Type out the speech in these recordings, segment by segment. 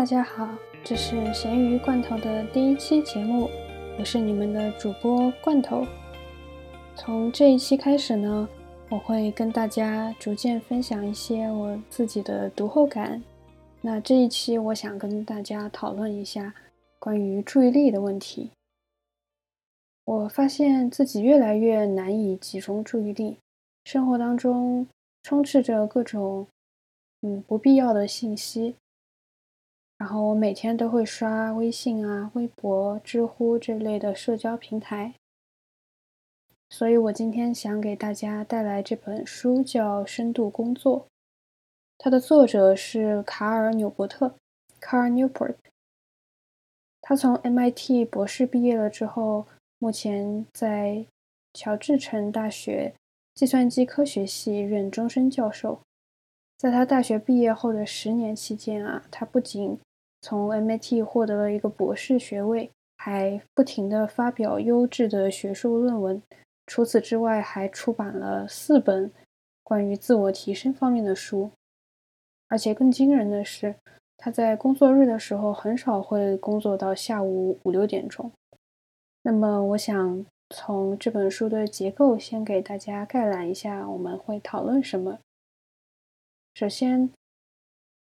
大家好，这是咸鱼罐头的第一期节目，我是你们的主播罐头。从这一期开始呢，我会跟大家逐渐分享一些我自己的读后感。那这一期我想跟大家讨论一下关于注意力的问题。我发现自己越来越难以集中注意力，生活当中充斥着各种嗯不必要的信息。然后我每天都会刷微信啊、微博、知乎这类的社交平台，所以我今天想给大家带来这本书，叫《深度工作》，它的作者是卡尔纽伯特 （Carl Newport）。他从 MIT 博士毕业了之后，目前在乔治城大学计算机科学系任终身教授。在他大学毕业后的十年期间啊，他不仅从 MIT 获得了一个博士学位，还不停地发表优质的学术论文。除此之外，还出版了四本关于自我提升方面的书。而且更惊人的是，他在工作日的时候很少会工作到下午五六点钟。那么，我想从这本书的结构先给大家概览一下，我们会讨论什么。首先。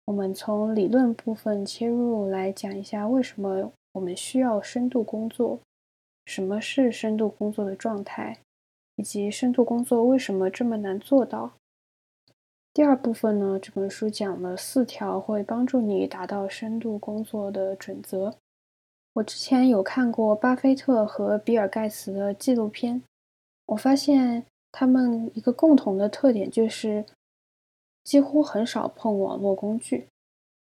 我们从理论部分切入来讲一下，为什么我们需要深度工作，什么是深度工作的状态，以及深度工作为什么这么难做到。第二部分呢，这本书讲了四条会帮助你达到深度工作的准则。我之前有看过巴菲特和比尔盖茨的纪录片，我发现他们一个共同的特点就是。几乎很少碰网络工具，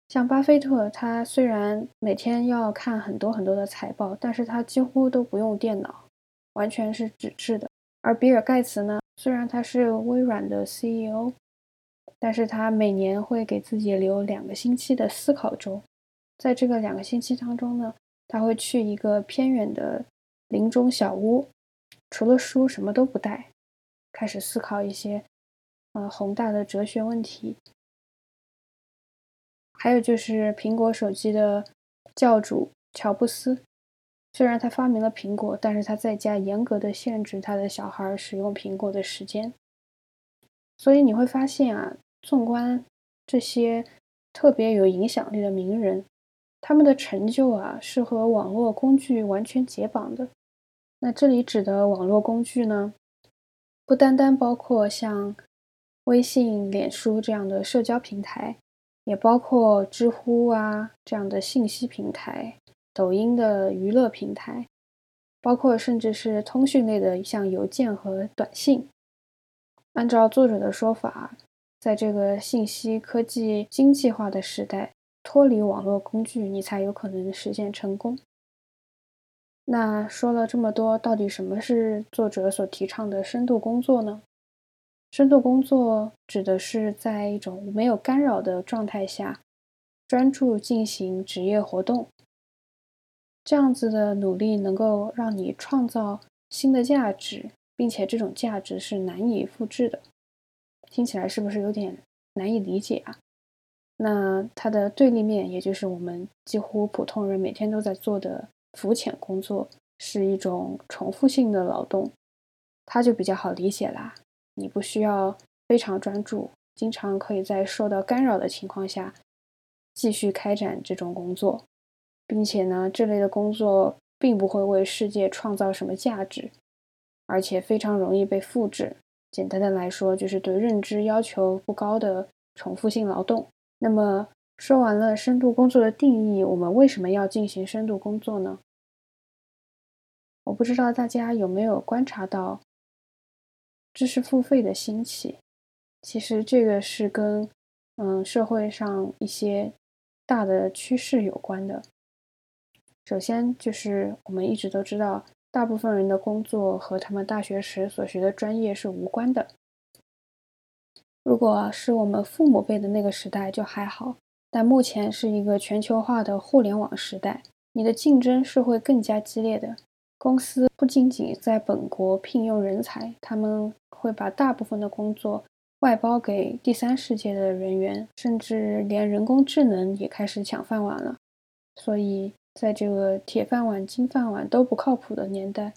像巴菲特，他虽然每天要看很多很多的财报，但是他几乎都不用电脑，完全是纸质的。而比尔盖茨呢，虽然他是微软的 CEO，但是他每年会给自己留两个星期的思考周，在这个两个星期当中呢，他会去一个偏远的林中小屋，除了书什么都不带，开始思考一些。呃，宏大的哲学问题，还有就是苹果手机的教主乔布斯，虽然他发明了苹果，但是他在家严格的限制他的小孩使用苹果的时间。所以你会发现啊，纵观这些特别有影响力的名人，他们的成就啊是和网络工具完全解绑的。那这里指的网络工具呢，不单单包括像。微信、脸书这样的社交平台，也包括知乎啊这样的信息平台，抖音的娱乐平台，包括甚至是通讯类的，像邮件和短信。按照作者的说法，在这个信息科技经济化的时代，脱离网络工具，你才有可能实现成功。那说了这么多，到底什么是作者所提倡的深度工作呢？深度工作指的是在一种没有干扰的状态下，专注进行职业活动。这样子的努力能够让你创造新的价值，并且这种价值是难以复制的。听起来是不是有点难以理解啊？那它的对立面，也就是我们几乎普通人每天都在做的浮浅工作，是一种重复性的劳动，它就比较好理解啦。你不需要非常专注，经常可以在受到干扰的情况下继续开展这种工作，并且呢，这类的工作并不会为世界创造什么价值，而且非常容易被复制。简单的来说，就是对认知要求不高的重复性劳动。那么，说完了深度工作的定义，我们为什么要进行深度工作呢？我不知道大家有没有观察到。知识付费的兴起，其实这个是跟嗯社会上一些大的趋势有关的。首先就是我们一直都知道，大部分人的工作和他们大学时所学的专业是无关的。如果是我们父母辈的那个时代就还好，但目前是一个全球化的互联网时代，你的竞争是会更加激烈的。公司不仅仅在本国聘用人才，他们会把大部分的工作外包给第三世界的人员，甚至连人工智能也开始抢饭碗了。所以，在这个铁饭碗、金饭碗都不靠谱的年代，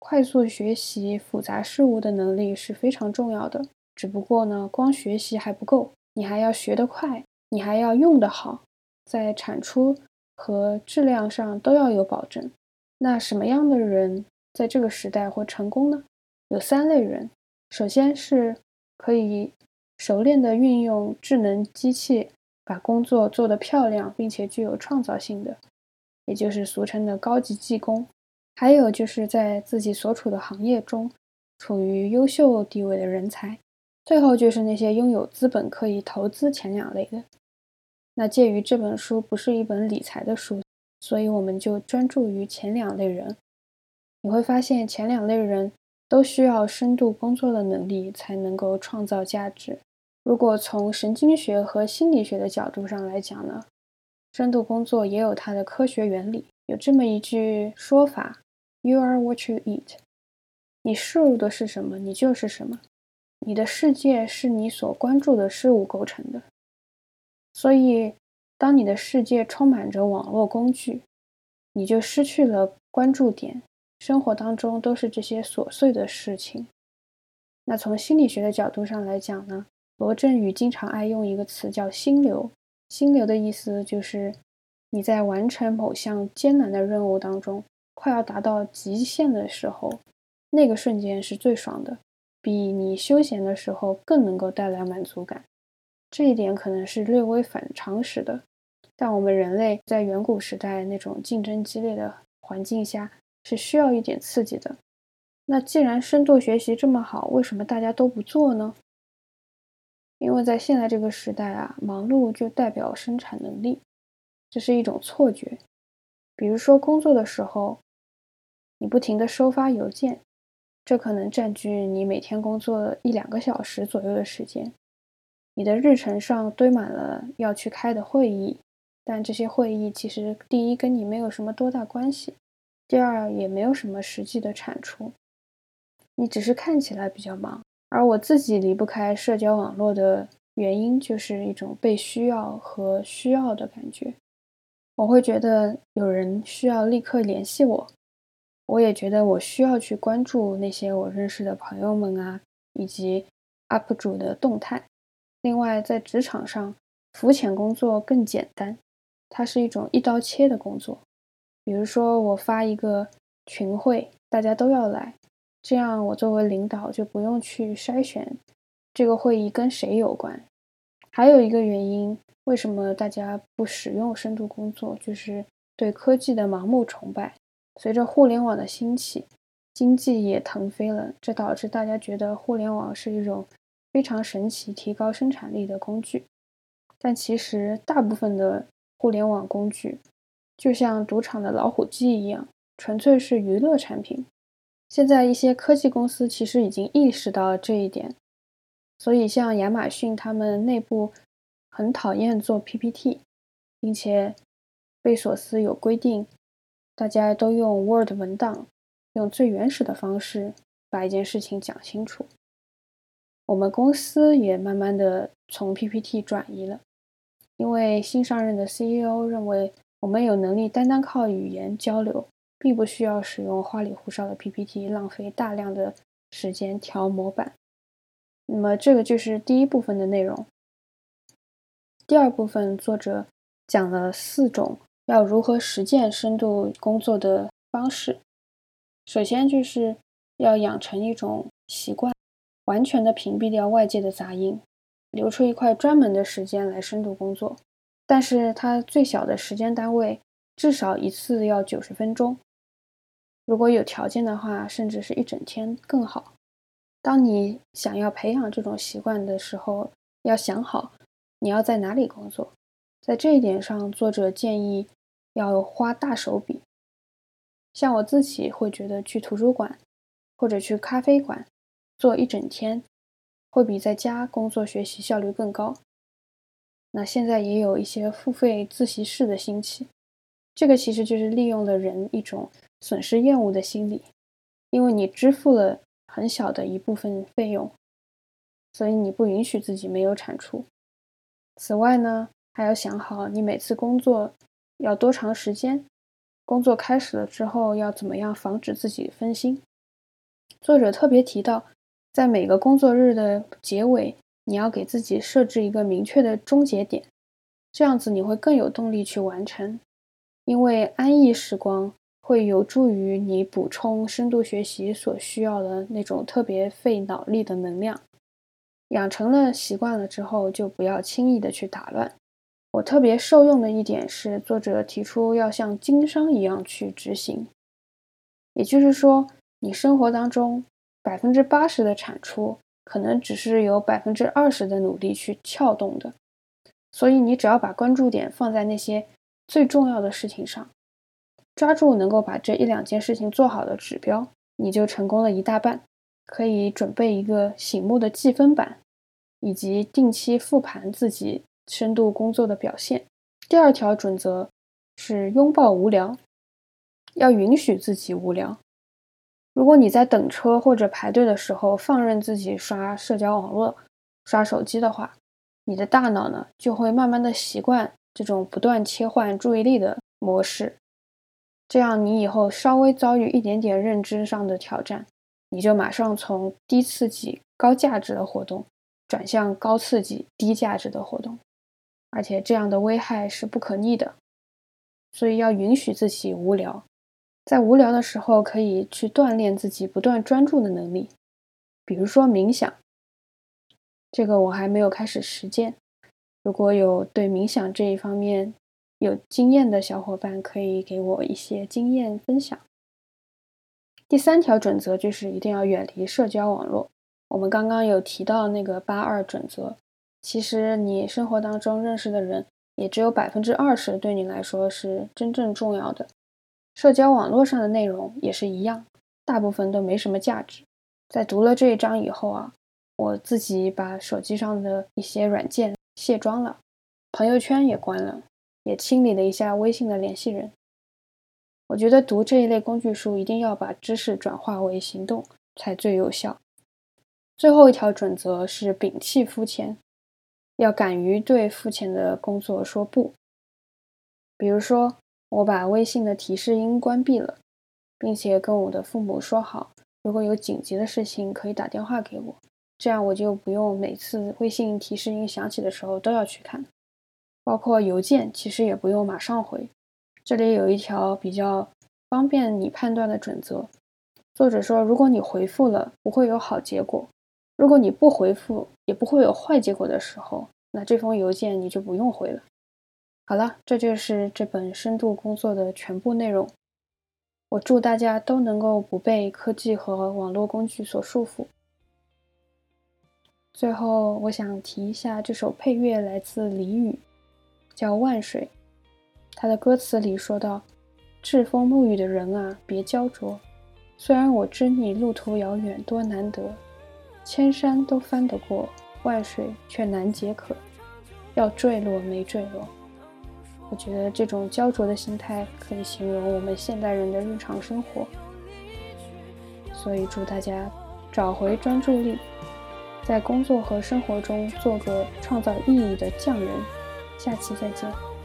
快速学习复杂事物的能力是非常重要的。只不过呢，光学习还不够，你还要学得快，你还要用得好，在产出和质量上都要有保证。那什么样的人在这个时代会成功呢？有三类人，首先是可以熟练地运用智能机器，把工作做得漂亮，并且具有创造性的，也就是俗称的高级技工。还有就是在自己所处的行业中处于优秀地位的人才。最后就是那些拥有资本可以投资前两类的。那介于这本书不是一本理财的书，所以我们就专注于前两类人。你会发现前两类人都需要深度工作的能力才能够创造价值。如果从神经学和心理学的角度上来讲呢，深度工作也有它的科学原理。有这么一句说法：“You are what you eat。”你摄入的是什么，你就是什么。你的世界是你所关注的事物构成的，所以，当你的世界充满着网络工具，你就失去了关注点。生活当中都是这些琐碎的事情。那从心理学的角度上来讲呢，罗振宇经常爱用一个词叫“心流”。心流的意思就是你在完成某项艰难的任务当中，快要达到极限的时候，那个瞬间是最爽的。比你休闲的时候更能够带来满足感，这一点可能是略微反常识的。但我们人类在远古时代那种竞争激烈的环境下是需要一点刺激的。那既然深度学习这么好，为什么大家都不做呢？因为在现在这个时代啊，忙碌就代表生产能力，这是一种错觉。比如说工作的时候，你不停的收发邮件。这可能占据你每天工作一两个小时左右的时间，你的日程上堆满了要去开的会议，但这些会议其实第一跟你没有什么多大关系，第二也没有什么实际的产出，你只是看起来比较忙。而我自己离不开社交网络的原因，就是一种被需要和需要的感觉，我会觉得有人需要立刻联系我。我也觉得我需要去关注那些我认识的朋友们啊，以及 UP 主的动态。另外，在职场上，浮潜工作更简单，它是一种一刀切的工作。比如说，我发一个群会，大家都要来，这样我作为领导就不用去筛选这个会议跟谁有关。还有一个原因，为什么大家不使用深度工作，就是对科技的盲目崇拜。随着互联网的兴起，经济也腾飞了，这导致大家觉得互联网是一种非常神奇、提高生产力的工具。但其实，大部分的互联网工具就像赌场的老虎机一样，纯粹是娱乐产品。现在一些科技公司其实已经意识到了这一点，所以像亚马逊，他们内部很讨厌做 PPT，并且贝索斯有规定。大家都用 Word 文档，用最原始的方式把一件事情讲清楚。我们公司也慢慢的从 PPT 转移了，因为新上任的 CEO 认为我们有能力单单靠语言交流，并不需要使用花里胡哨的 PPT，浪费大量的时间调模板。那么这个就是第一部分的内容。第二部分作者讲了四种。要如何实践深度工作的方式？首先就是要养成一种习惯，完全的屏蔽掉外界的杂音，留出一块专门的时间来深度工作。但是它最小的时间单位至少一次要九十分钟，如果有条件的话，甚至是一整天更好。当你想要培养这种习惯的时候，要想好你要在哪里工作。在这一点上，作者建议。要花大手笔，像我自己会觉得去图书馆或者去咖啡馆做一整天，会比在家工作学习效率更高。那现在也有一些付费自习室的兴起，这个其实就是利用了人一种损失厌恶的心理，因为你支付了很小的一部分费用，所以你不允许自己没有产出。此外呢，还要想好你每次工作要多长时间，工作开始了之后要怎么样防止自己分心。作者特别提到，在每个工作日的结尾，你要给自己设置一个明确的终结点，这样子你会更有动力去完成。因为安逸时光会有助于你补充深度学习所需要的那种特别费脑力的能量。养成了习惯了之后，就不要轻易的去打乱。我特别受用的一点是，作者提出要像经商一样去执行，也就是说，你生活当中百分之八十的产出，可能只是有百分之二十的努力去撬动的。所以，你只要把关注点放在那些最重要的事情上，抓住能够把这一两件事情做好的指标，你就成功了一大半。可以准备一个醒目的记分板，以及定期复盘自己。深度工作的表现。第二条准则是拥抱无聊，要允许自己无聊。如果你在等车或者排队的时候放任自己刷社交网络、刷手机的话，你的大脑呢就会慢慢的习惯这种不断切换注意力的模式。这样，你以后稍微遭遇一点点认知上的挑战，你就马上从低刺激高价值的活动转向高刺激低价值的活动。而且这样的危害是不可逆的，所以要允许自己无聊，在无聊的时候可以去锻炼自己不断专注的能力，比如说冥想。这个我还没有开始实践，如果有对冥想这一方面有经验的小伙伴，可以给我一些经验分享。第三条准则就是一定要远离社交网络，我们刚刚有提到那个八二准则。其实你生活当中认识的人，也只有百分之二十对你来说是真正重要的。社交网络上的内容也是一样，大部分都没什么价值。在读了这一章以后啊，我自己把手机上的一些软件卸装了，朋友圈也关了，也清理了一下微信的联系人。我觉得读这一类工具书，一定要把知识转化为行动才最有效。最后一条准则是摒弃肤浅。要敢于对肤浅的工作说不。比如说，我把微信的提示音关闭了，并且跟我的父母说好，如果有紧急的事情可以打电话给我，这样我就不用每次微信提示音响起的时候都要去看。包括邮件，其实也不用马上回。这里有一条比较方便你判断的准则。作者说，如果你回复了，不会有好结果。如果你不回复，也不会有坏结果的时候，那这封邮件你就不用回了。好了，这就是这本深度工作的全部内容。我祝大家都能够不被科技和网络工具所束缚。最后，我想提一下这首配乐来自李宇，叫《万水》。他的歌词里说到：“栉风沐雨的人啊，别焦灼。虽然我知你路途遥远，多难得。”千山都翻得过，万水却难解渴。要坠落没坠落？我觉得这种焦灼的心态可以形容我们现代人的日常生活。所以祝大家找回专注力，在工作和生活中做个创造意义的匠人。下期再见。